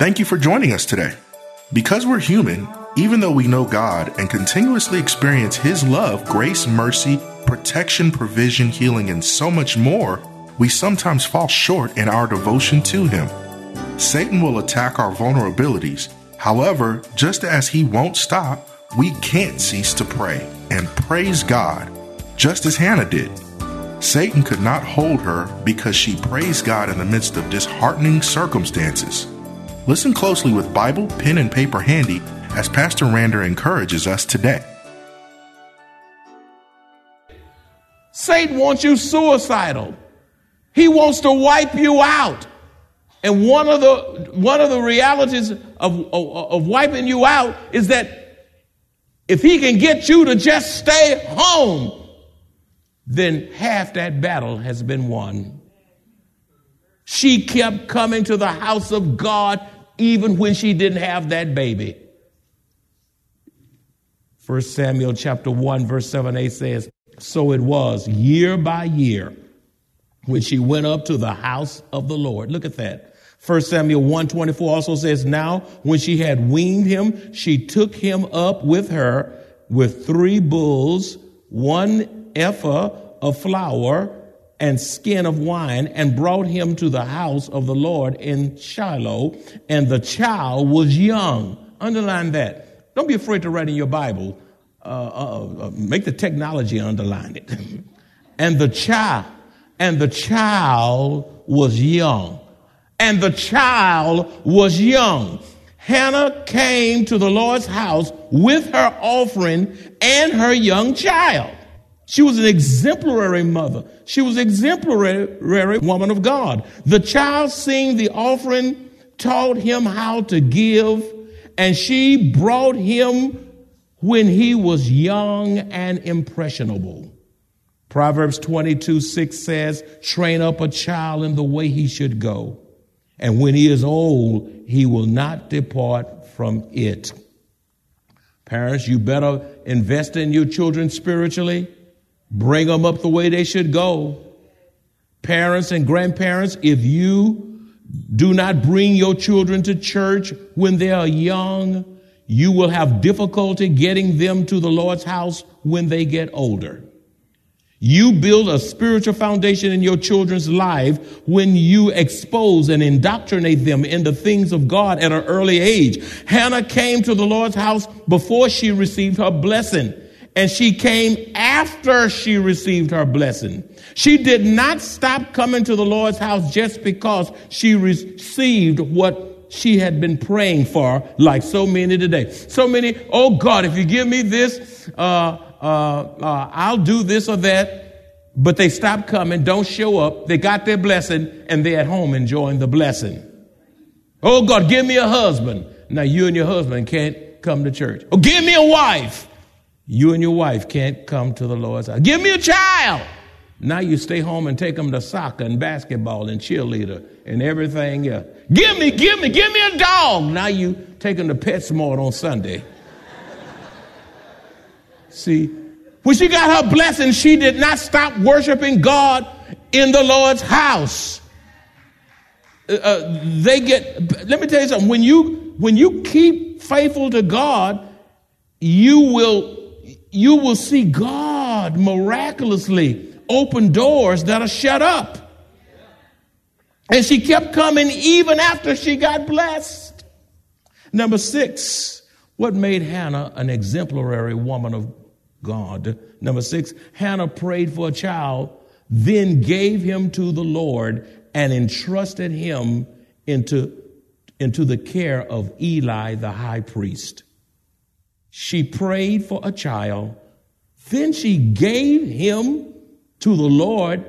Thank you for joining us today. Because we're human, even though we know God and continuously experience His love, grace, mercy, protection, provision, healing, and so much more, we sometimes fall short in our devotion to Him. Satan will attack our vulnerabilities. However, just as he won't stop, we can't cease to pray and praise God, just as Hannah did. Satan could not hold her because she praised God in the midst of disheartening circumstances. Listen closely with Bible, pen, and paper handy as Pastor Rander encourages us today. Satan wants you suicidal. He wants to wipe you out. And one of the one of the realities of, of, of wiping you out is that if he can get you to just stay home, then half that battle has been won. She kept coming to the house of God even when she didn't have that baby. 1 Samuel chapter 1 verse 7 8 says, So it was year by year when she went up to the house of the Lord. Look at that. 1 Samuel 124 also says, Now when she had weaned him, she took him up with her with three bulls, one ephah of flour, and skin of wine, and brought him to the house of the Lord in Shiloh, and the child was young. Underline that. Don't be afraid to write in your Bible. Uh, uh, uh, make the technology underline it. and the child, and the child was young and the child was young. Hannah came to the Lord's house with her offering and her young child. She was an exemplary mother. She was exemplary woman of God. The child seeing the offering taught him how to give, and she brought him when he was young and impressionable. Proverbs 22 6 says, train up a child in the way he should go and when he is old, he will not depart from it. Parents, you better invest in your children spiritually. Bring them up the way they should go. Parents and grandparents, if you do not bring your children to church when they are young, you will have difficulty getting them to the Lord's house when they get older. You build a spiritual foundation in your children's life when you expose and indoctrinate them in the things of God at an early age. Hannah came to the Lord's house before she received her blessing. And she came after she received her blessing. She did not stop coming to the Lord's house just because she received what she had been praying for, like so many today. So many, oh God, if you give me this, uh, uh, uh, I'll do this or that. But they stop coming, don't show up. They got their blessing and they're at home enjoying the blessing. Oh God, give me a husband. Now you and your husband can't come to church. Oh, give me a wife. You and your wife can't come to the Lord's house. Give me a child. Now you stay home and take them to soccer and basketball and cheerleader and everything else. Give me, give me, give me a dog. Now you take them to PetSmart on Sunday. See, when she got her blessing, she did not stop worshiping God in the Lord's house. Uh, uh, they get, let me tell you something. When you, when you keep faithful to God, you will, you will see God miraculously open doors that are shut up. And she kept coming even after she got blessed. Number six, what made Hannah an exemplary woman of God. Number six, Hannah prayed for a child, then gave him to the Lord and entrusted him into, into the care of Eli the high priest. She prayed for a child. Then she gave him to the Lord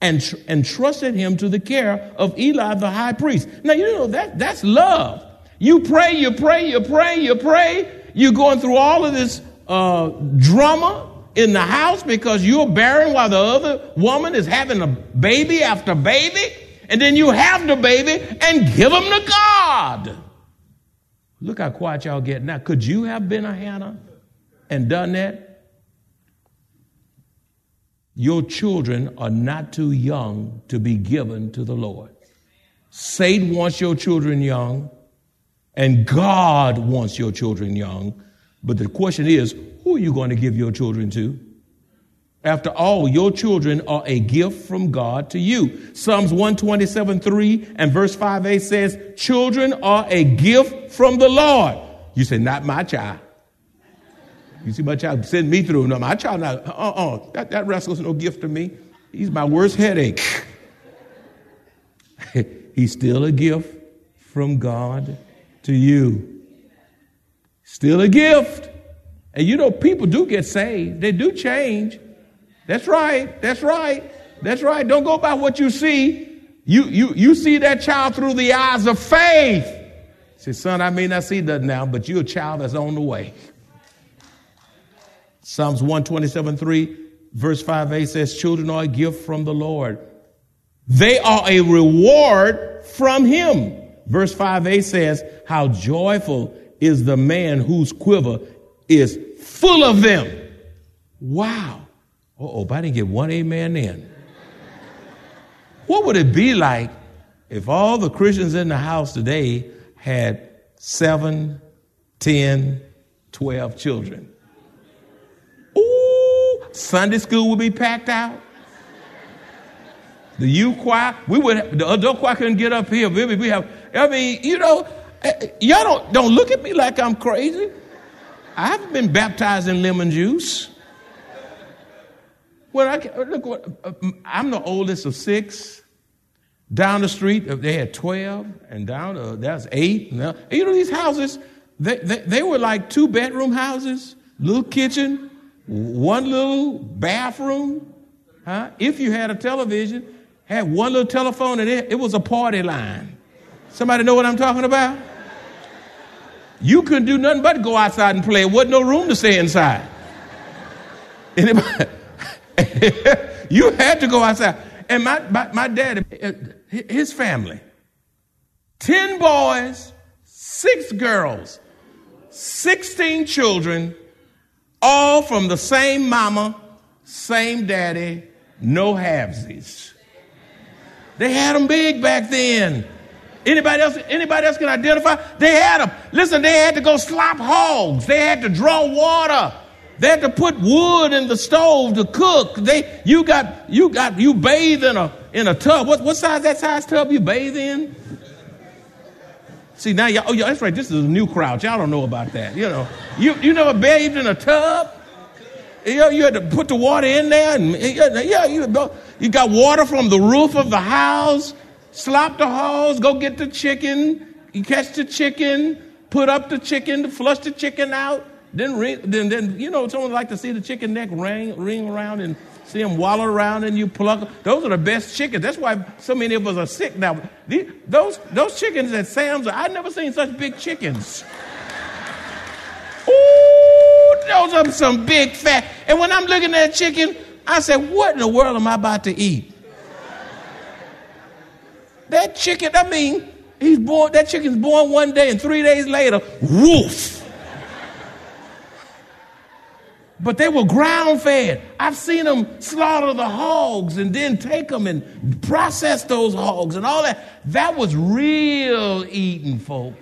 and, tr- and trusted him to the care of Eli the high priest. Now, you know, that, that's love. You pray, you pray, you pray, you pray. You're going through all of this uh, drama in the house because you're barren while the other woman is having a baby after baby. And then you have the baby and give them to God. Look how quiet y'all get now. Could you have been a Hannah and done that? Your children are not too young to be given to the Lord. Satan wants your children young, and God wants your children young. But the question is, who are you going to give your children to? After all, your children are a gift from God to you. Psalms 127 3 and verse 5a says, Children are a gift from the Lord. You say, Not my child. You see, my child send me through. No, my child, not, uh uh that, that rascal's no gift to me. He's my worst headache. He's still a gift from God to you. Still a gift. And you know, people do get saved, they do change. That's right, that's right, that's right. Don't go by what you see. You, you, you see that child through the eyes of faith. Say, son, I may not see that now, but you're a child that's on the way. Psalms 127 3, verse 5a says, Children are a gift from the Lord. They are a reward from Him. Verse 5a says, How joyful is the man whose quiver is full of them. Wow. oh, but I didn't get one amen in. What would it be like if all the Christians in the house today had seven, ten, twelve children? Ooh, Sunday school would be packed out. The youth choir, we would the adult choir couldn't get up here. Maybe we have, I mean, you know, eh, y'all don't don't look at me like I'm crazy. I haven't been baptized in lemon juice. Well, I look, uh, I'm the oldest of six. Down the street, uh, they had 12, and down, uh, that's eight. And, you know, these houses, they, they, they were like two bedroom houses, little kitchen, one little bathroom, huh? If you had a television, had one little telephone, and it, it was a party line. Somebody know what I'm talking about? You couldn't do nothing but go outside and play. There wasn't no room to stay inside. Anybody? you had to go outside. And my, my, my dad, uh, his family, 10 boys, six girls, 16 children, all from the same mama, same daddy, no halvesies. They had them big back then. Anybody else? Anybody else can identify? They had them. Listen, they had to go slop hogs. They had to draw water. They had to put wood in the stove to cook. They, you got, you got, you bathe in a in a tub. What what size that size tub you bathe in? See now, y'all, oh yeah, that's right. This is a new crowd. Y'all don't know about that. You know, you you never bathed in a tub. You, know, you had to put the water in there, and yeah, you you got water from the roof of the house. Slop the hose, go get the chicken. You catch the chicken, put up the chicken, flush the chicken out. Then, then, then you know, someone like to see the chicken neck ring, ring around and see them wallow around and you pluck. Those are the best chickens. That's why so many of us are sick now. These, those, those chickens at Sam's, I've never seen such big chickens. Ooh, those are some big fat. And when I'm looking at chicken, I said, what in the world am I about to eat? That chicken, I mean, he's born, that chicken's born one day and three days later, woof. But they were ground fed. I've seen them slaughter the hogs and then take them and process those hogs and all that. That was real eating, folk.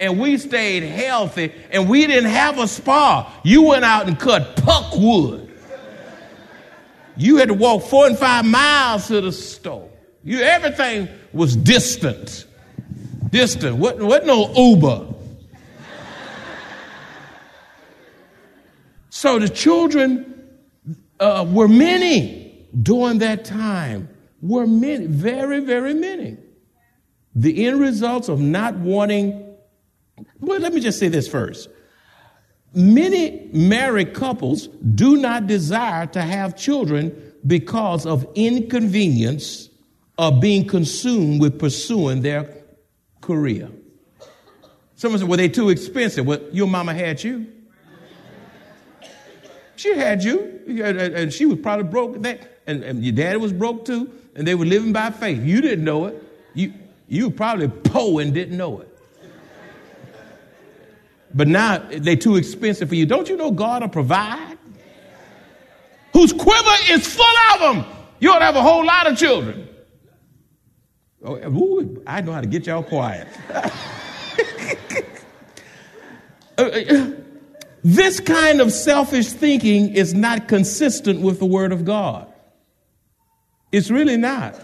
And we stayed healthy and we didn't have a spa. You went out and cut pulpwood. You had to walk four and five miles to the store. You, everything was distant. Distant. What, what no Uber. So the children uh, were many during that time. Were many, very, very many. The end results of not wanting, well, let me just say this first. Many married couples do not desire to have children because of inconvenience of being consumed with pursuing their career. Someone said, well, they're too expensive. Well, your mama had you. She had you, and she was probably broke. That, and, and your daddy was broke too, and they were living by faith. You didn't know it. You, you probably poor and didn't know it. But now they're too expensive for you. Don't you know God will provide? Whose quiver is full of them. You ought to have a whole lot of children. Oh, ooh, I know how to get y'all quiet. Uh, uh, This kind of selfish thinking is not consistent with the Word of God. It's really not. As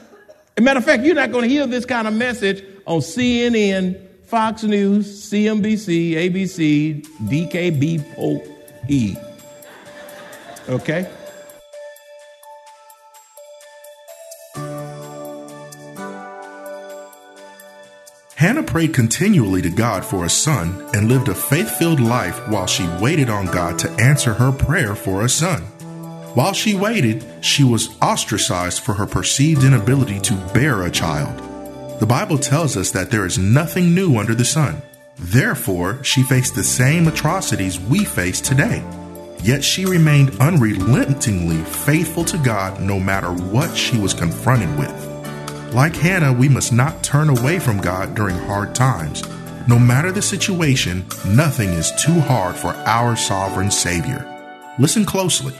a matter of fact, you're not going to hear this kind of message on CNN, Fox News, CNBC, ABC, DKB, Pope, E. Okay? Hannah prayed continually to God for a son and lived a faith filled life while she waited on God to answer her prayer for a son. While she waited, she was ostracized for her perceived inability to bear a child. The Bible tells us that there is nothing new under the sun. Therefore, she faced the same atrocities we face today. Yet she remained unrelentingly faithful to God no matter what she was confronted with. Like Hannah, we must not turn away from God during hard times. No matter the situation, nothing is too hard for our sovereign Savior. Listen closely.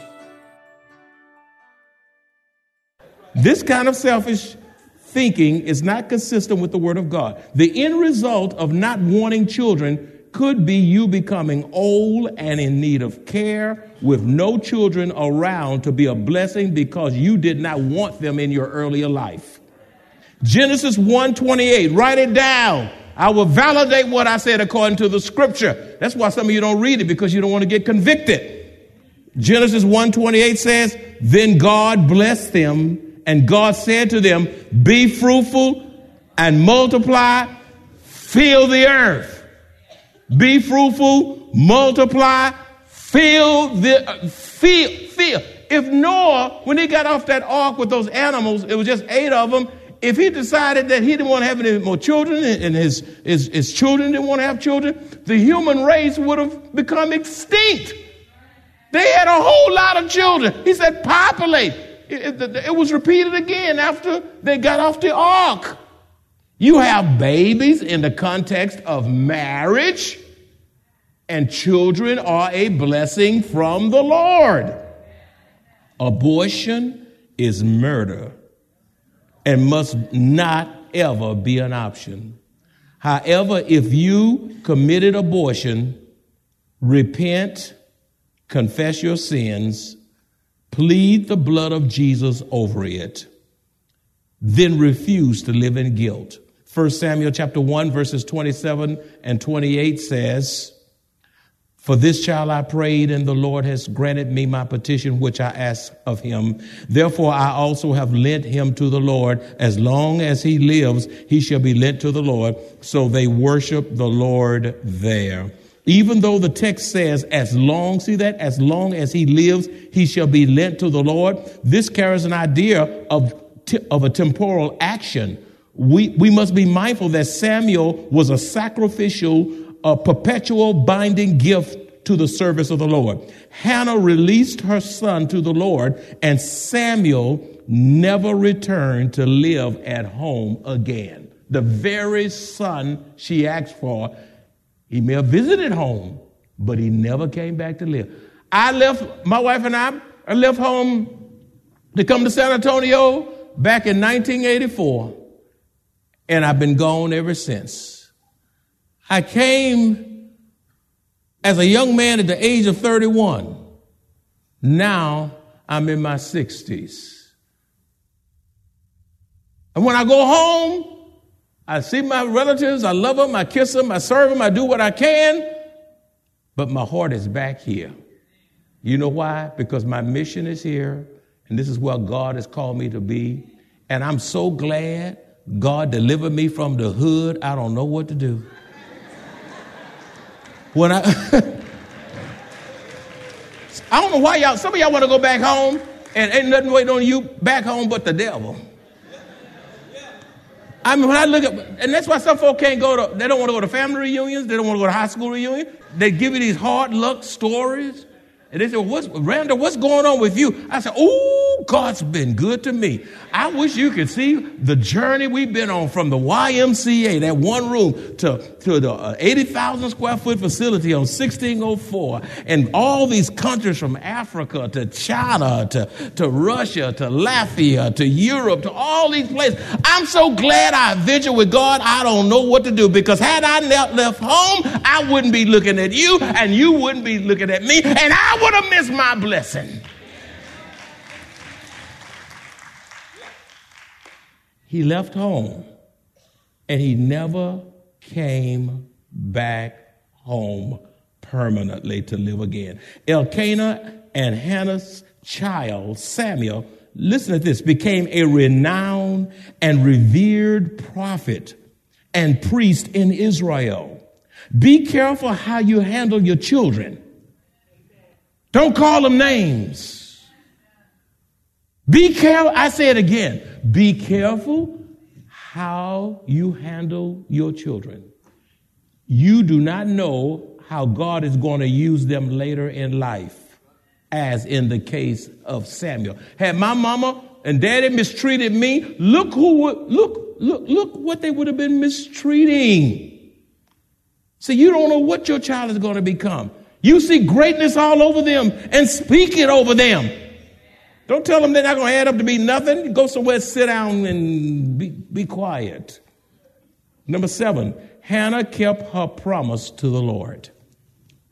This kind of selfish thinking is not consistent with the Word of God. The end result of not wanting children could be you becoming old and in need of care with no children around to be a blessing because you did not want them in your earlier life. Genesis 1:28. Write it down. I will validate what I said according to the scripture. That's why some of you don't read it because you don't want to get convicted. Genesis 1:28 says, "Then God blessed them, and God said to them, Be fruitful and multiply, fill the earth. Be fruitful, multiply, fill the uh, fill fill." If Noah, when he got off that ark with those animals, it was just eight of them, if he decided that he didn't want to have any more children and his, his, his children didn't want to have children, the human race would have become extinct. They had a whole lot of children. He said, populate. It, it, it was repeated again after they got off the ark. You have babies in the context of marriage, and children are a blessing from the Lord. Abortion is murder and must not ever be an option. However, if you committed abortion, repent, confess your sins, plead the blood of Jesus over it, then refuse to live in guilt. 1 Samuel chapter 1 verses 27 and 28 says, for this child I prayed, and the Lord has granted me my petition which I asked of him. Therefore I also have lent him to the Lord. As long as he lives, he shall be lent to the Lord. So they worship the Lord there. Even though the text says, as long, see that? As long as he lives, he shall be lent to the Lord. This carries an idea of, of a temporal action. We, we must be mindful that Samuel was a sacrificial a perpetual binding gift to the service of the Lord. Hannah released her son to the Lord, and Samuel never returned to live at home again. The very son she asked for, he may have visited home, but he never came back to live. I left, my wife and I, I left home to come to San Antonio back in 1984, and I've been gone ever since. I came as a young man at the age of 31. Now I'm in my 60s. And when I go home, I see my relatives, I love them, I kiss them, I serve them, I do what I can, but my heart is back here. You know why? Because my mission is here, and this is where God has called me to be. And I'm so glad God delivered me from the hood. I don't know what to do. When I I don't know why y'all, some of y'all want to go back home and ain't nothing waiting on you back home but the devil. I mean, when I look at, and that's why some folk can't go to, they don't want to go to family reunions, they don't want to go to high school reunion. They give you these hard luck stories. And they said, what's, Randall, what's going on with you? I said, oh, God's been good to me. I wish you could see the journey we've been on from the YMCA, that one room, to, to the uh, 80,000 square foot facility on 1604, and all these countries from Africa to China to, to Russia to Latvia to Europe to all these places. I'm so glad I ventured with God. I don't know what to do because had I not left home, I wouldn't be looking at you and you wouldn't be looking at me, and I would have missed my blessing. He left home and he never came back home permanently to live again. Elkanah and Hannah's child, Samuel, listen to this, became a renowned and revered prophet and priest in Israel. Be careful how you handle your children. Don't call them names. Be careful. I say it again. Be careful how you handle your children. You do not know how God is going to use them later in life, as in the case of Samuel. Had my mama and daddy mistreated me, look who would, look, look, look what they would have been mistreating. See, you don't know what your child is going to become. You see greatness all over them and speak it over them. Don't tell them they're not going to add up to be nothing. Go somewhere, sit down, and be, be quiet. Number seven, Hannah kept her promise to the Lord.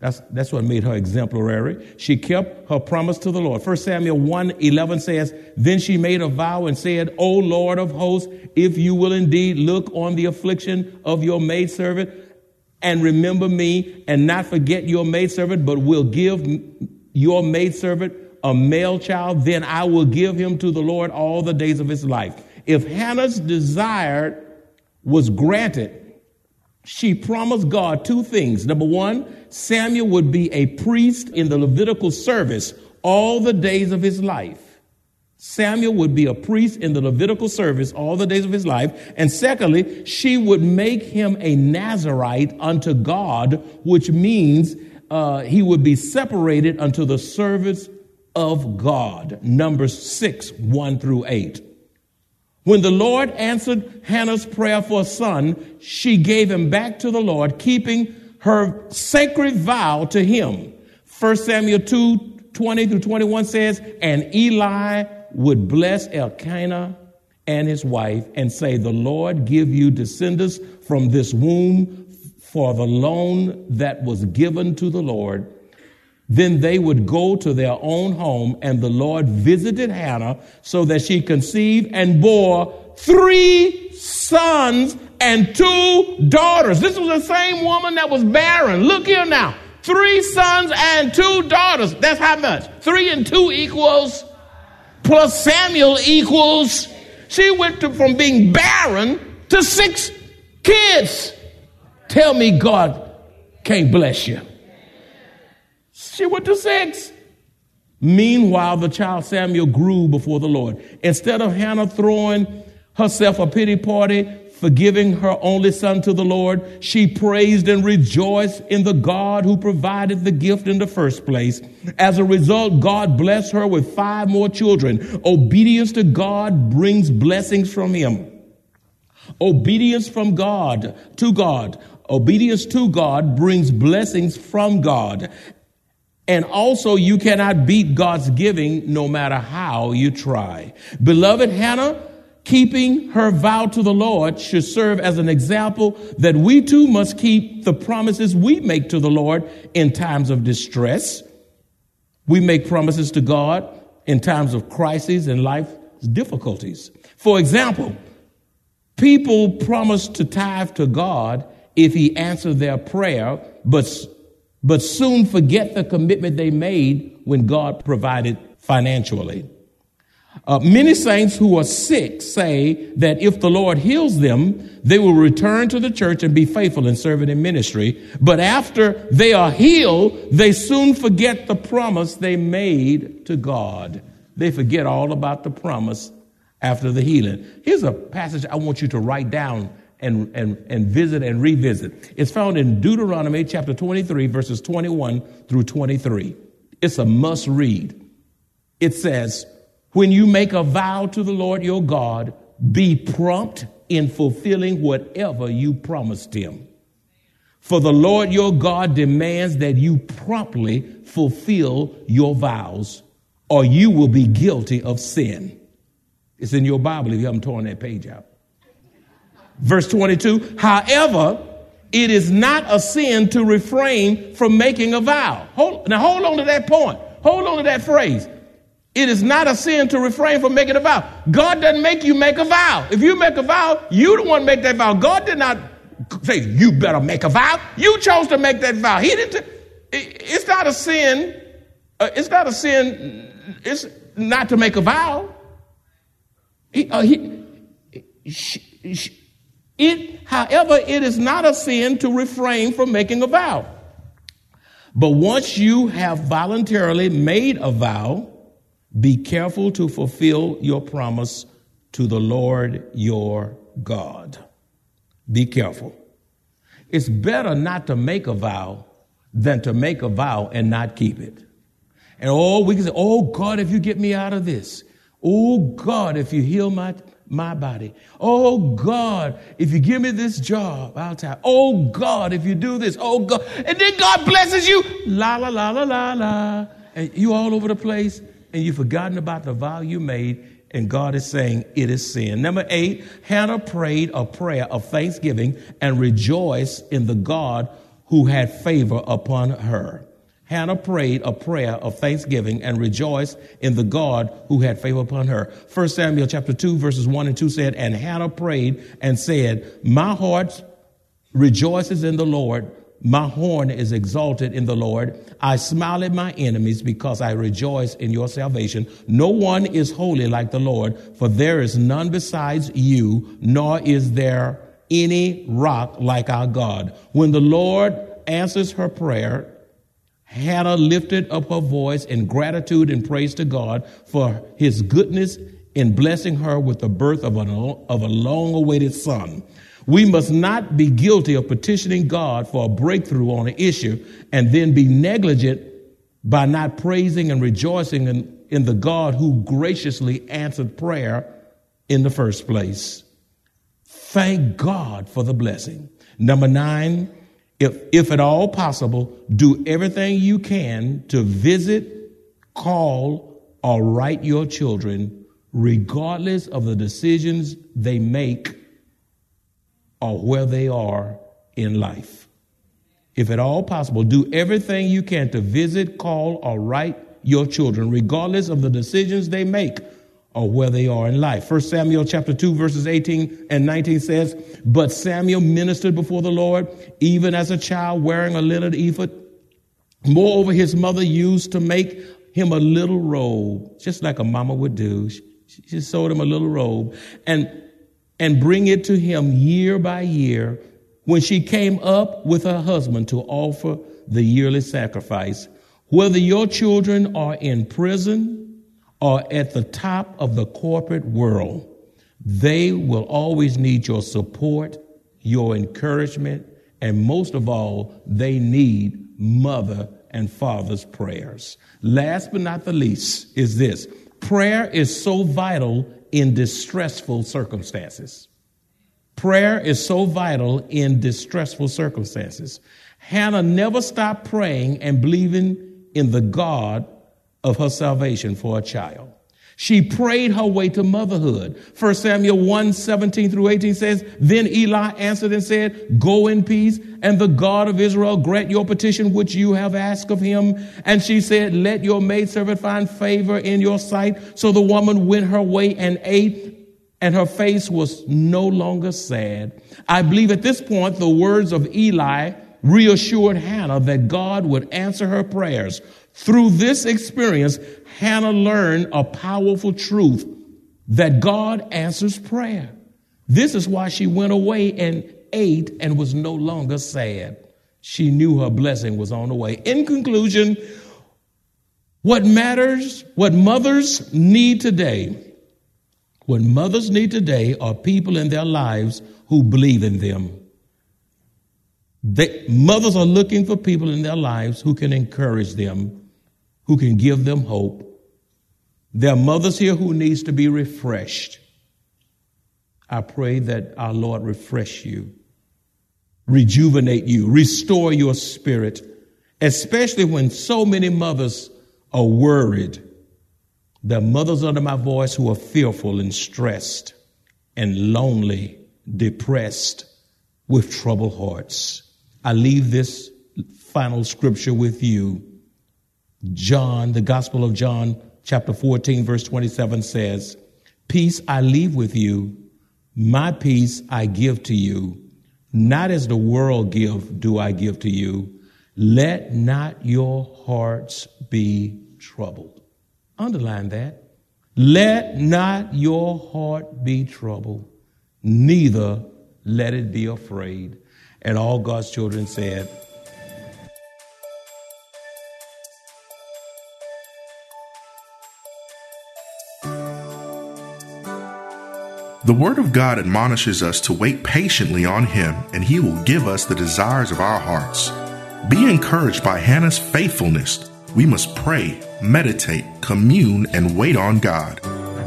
That's, that's what made her exemplary. She kept her promise to the Lord. 1 Samuel 1 11 says, Then she made a vow and said, O Lord of hosts, if you will indeed look on the affliction of your maidservant and remember me and not forget your maidservant, but will give your maidservant a male child, then I will give him to the Lord all the days of his life. If Hannah's desire was granted, she promised God two things. Number one, Samuel would be a priest in the Levitical service all the days of his life. Samuel would be a priest in the Levitical service all the days of his life. And secondly, she would make him a Nazarite unto God, which means uh, he would be separated unto the service of God. Numbers 6, 1 through 8. When the Lord answered Hannah's prayer for a son, she gave him back to the Lord, keeping her sacred vow to him. 1 Samuel 2, 20 through 21 says, And Eli would bless Elkanah and his wife and say, The Lord give you descendants from this womb for the loan that was given to the Lord. Then they would go to their own home, and the Lord visited Hannah so that she conceived and bore three sons and two daughters. This was the same woman that was barren. Look here now. Three sons and two daughters. That's how much? Three and two equals plus Samuel equals, she went to, from being barren to six kids. Tell me God can't bless you. She went to six. Meanwhile, the child Samuel grew before the Lord. Instead of Hannah throwing herself a pity party, for giving her only son to the Lord. She praised and rejoiced in the God who provided the gift in the first place. As a result, God blessed her with five more children. Obedience to God brings blessings from him. Obedience from God to God. Obedience to God brings blessings from God. And also, you cannot beat God's giving no matter how you try. Beloved Hannah, keeping her vow to the Lord should serve as an example that we too must keep the promises we make to the Lord in times of distress. We make promises to God in times of crises and life difficulties. For example, people promise to tithe to God if he answered their prayer, but, but soon forget the commitment they made when God provided financially. Uh, many saints who are sick say that if the Lord heals them, they will return to the church and be faithful in serving in ministry. But after they are healed, they soon forget the promise they made to God. They forget all about the promise after the healing. Here's a passage I want you to write down and, and, and visit and revisit. It's found in Deuteronomy chapter 23, verses 21 through 23. It's a must read. It says, when you make a vow to the Lord your God, be prompt in fulfilling whatever you promised him. For the Lord your God demands that you promptly fulfill your vows, or you will be guilty of sin. It's in your Bible if you haven't torn that page out. Verse 22 However, it is not a sin to refrain from making a vow. Hold, now, hold on to that point. Hold on to that phrase. It is not a sin to refrain from making a vow. God doesn't make you make a vow. If you make a vow, you don't want to make that vow. God did not say, you better make a vow. You chose to make that vow. He didn't. It's not a sin. Uh, it's not a sin. It's not to make a vow. He, uh, he, it, however, it is not a sin to refrain from making a vow. But once you have voluntarily made a vow, be careful to fulfill your promise to the Lord your God. Be careful. It's better not to make a vow than to make a vow and not keep it. And oh, we can say, oh God, if you get me out of this. Oh God, if you heal my, my body. Oh God, if you give me this job, I'll tell. Oh God, if you do this. Oh God. And then God blesses you. La la la la la la. And you all over the place and you've forgotten about the vow you made, and God is saying it is sin. Number eight, Hannah prayed a prayer of thanksgiving and rejoiced in the God who had favor upon her. Hannah prayed a prayer of thanksgiving and rejoiced in the God who had favor upon her. 1 Samuel chapter 2 verses 1 and 2 said, And Hannah prayed and said, My heart rejoices in the Lord. My horn is exalted in the Lord. I smile at my enemies because I rejoice in your salvation. No one is holy like the Lord, for there is none besides you, nor is there any rock like our God. When the Lord answers her prayer, Hannah lifted up her voice in gratitude and praise to God for his goodness in blessing her with the birth of, an, of a long awaited son. We must not be guilty of petitioning God for a breakthrough on an issue and then be negligent by not praising and rejoicing in, in the God who graciously answered prayer in the first place. Thank God for the blessing. Number nine, if, if at all possible, do everything you can to visit, call, or write your children, regardless of the decisions they make or where they are in life. If at all possible, do everything you can to visit, call, or write your children, regardless of the decisions they make or where they are in life. 1 Samuel chapter 2 verses 18 and 19 says, But Samuel ministered before the Lord, even as a child wearing a linen ephod. Moreover, his mother used to make him a little robe, just like a mama would do. She, she sewed him a little robe. And and bring it to him year by year when she came up with her husband to offer the yearly sacrifice. Whether your children are in prison or at the top of the corporate world, they will always need your support, your encouragement, and most of all, they need mother and father's prayers. Last but not the least is this prayer is so vital in distressful circumstances. Prayer is so vital in distressful circumstances. Hannah never stopped praying and believing in the God of her salvation for a child. She prayed her way to motherhood. 1 Samuel 1 17 through 18 says, Then Eli answered and said, Go in peace, and the God of Israel grant your petition which you have asked of him. And she said, Let your maidservant find favor in your sight. So the woman went her way and ate, and her face was no longer sad. I believe at this point the words of Eli reassured Hannah that God would answer her prayers. Through this experience, Hannah learned a powerful truth that God answers prayer. This is why she went away and ate and was no longer sad. She knew her blessing was on the way. In conclusion, what matters, what mothers need today, what mothers need today are people in their lives who believe in them. They, mothers are looking for people in their lives who can encourage them, who can give them hope. There are mothers here who needs to be refreshed. I pray that our Lord refresh you, rejuvenate you, restore your spirit, especially when so many mothers are worried. The mothers under my voice who are fearful and stressed and lonely, depressed, with troubled hearts. I leave this final scripture with you. John, the Gospel of John, chapter 14, verse 27 says, Peace I leave with you, my peace I give to you. Not as the world give, do I give to you. Let not your hearts be troubled. Underline that. Let not your heart be troubled, neither let it be afraid. And all God's children said, The Word of God admonishes us to wait patiently on Him, and He will give us the desires of our hearts. Be encouraged by Hannah's faithfulness. We must pray, meditate, commune, and wait on God.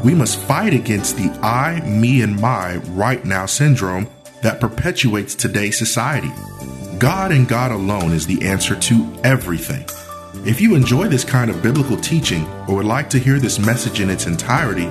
We must fight against the I, me, and my right now syndrome that perpetuates today's society. God and God alone is the answer to everything. If you enjoy this kind of biblical teaching or would like to hear this message in its entirety,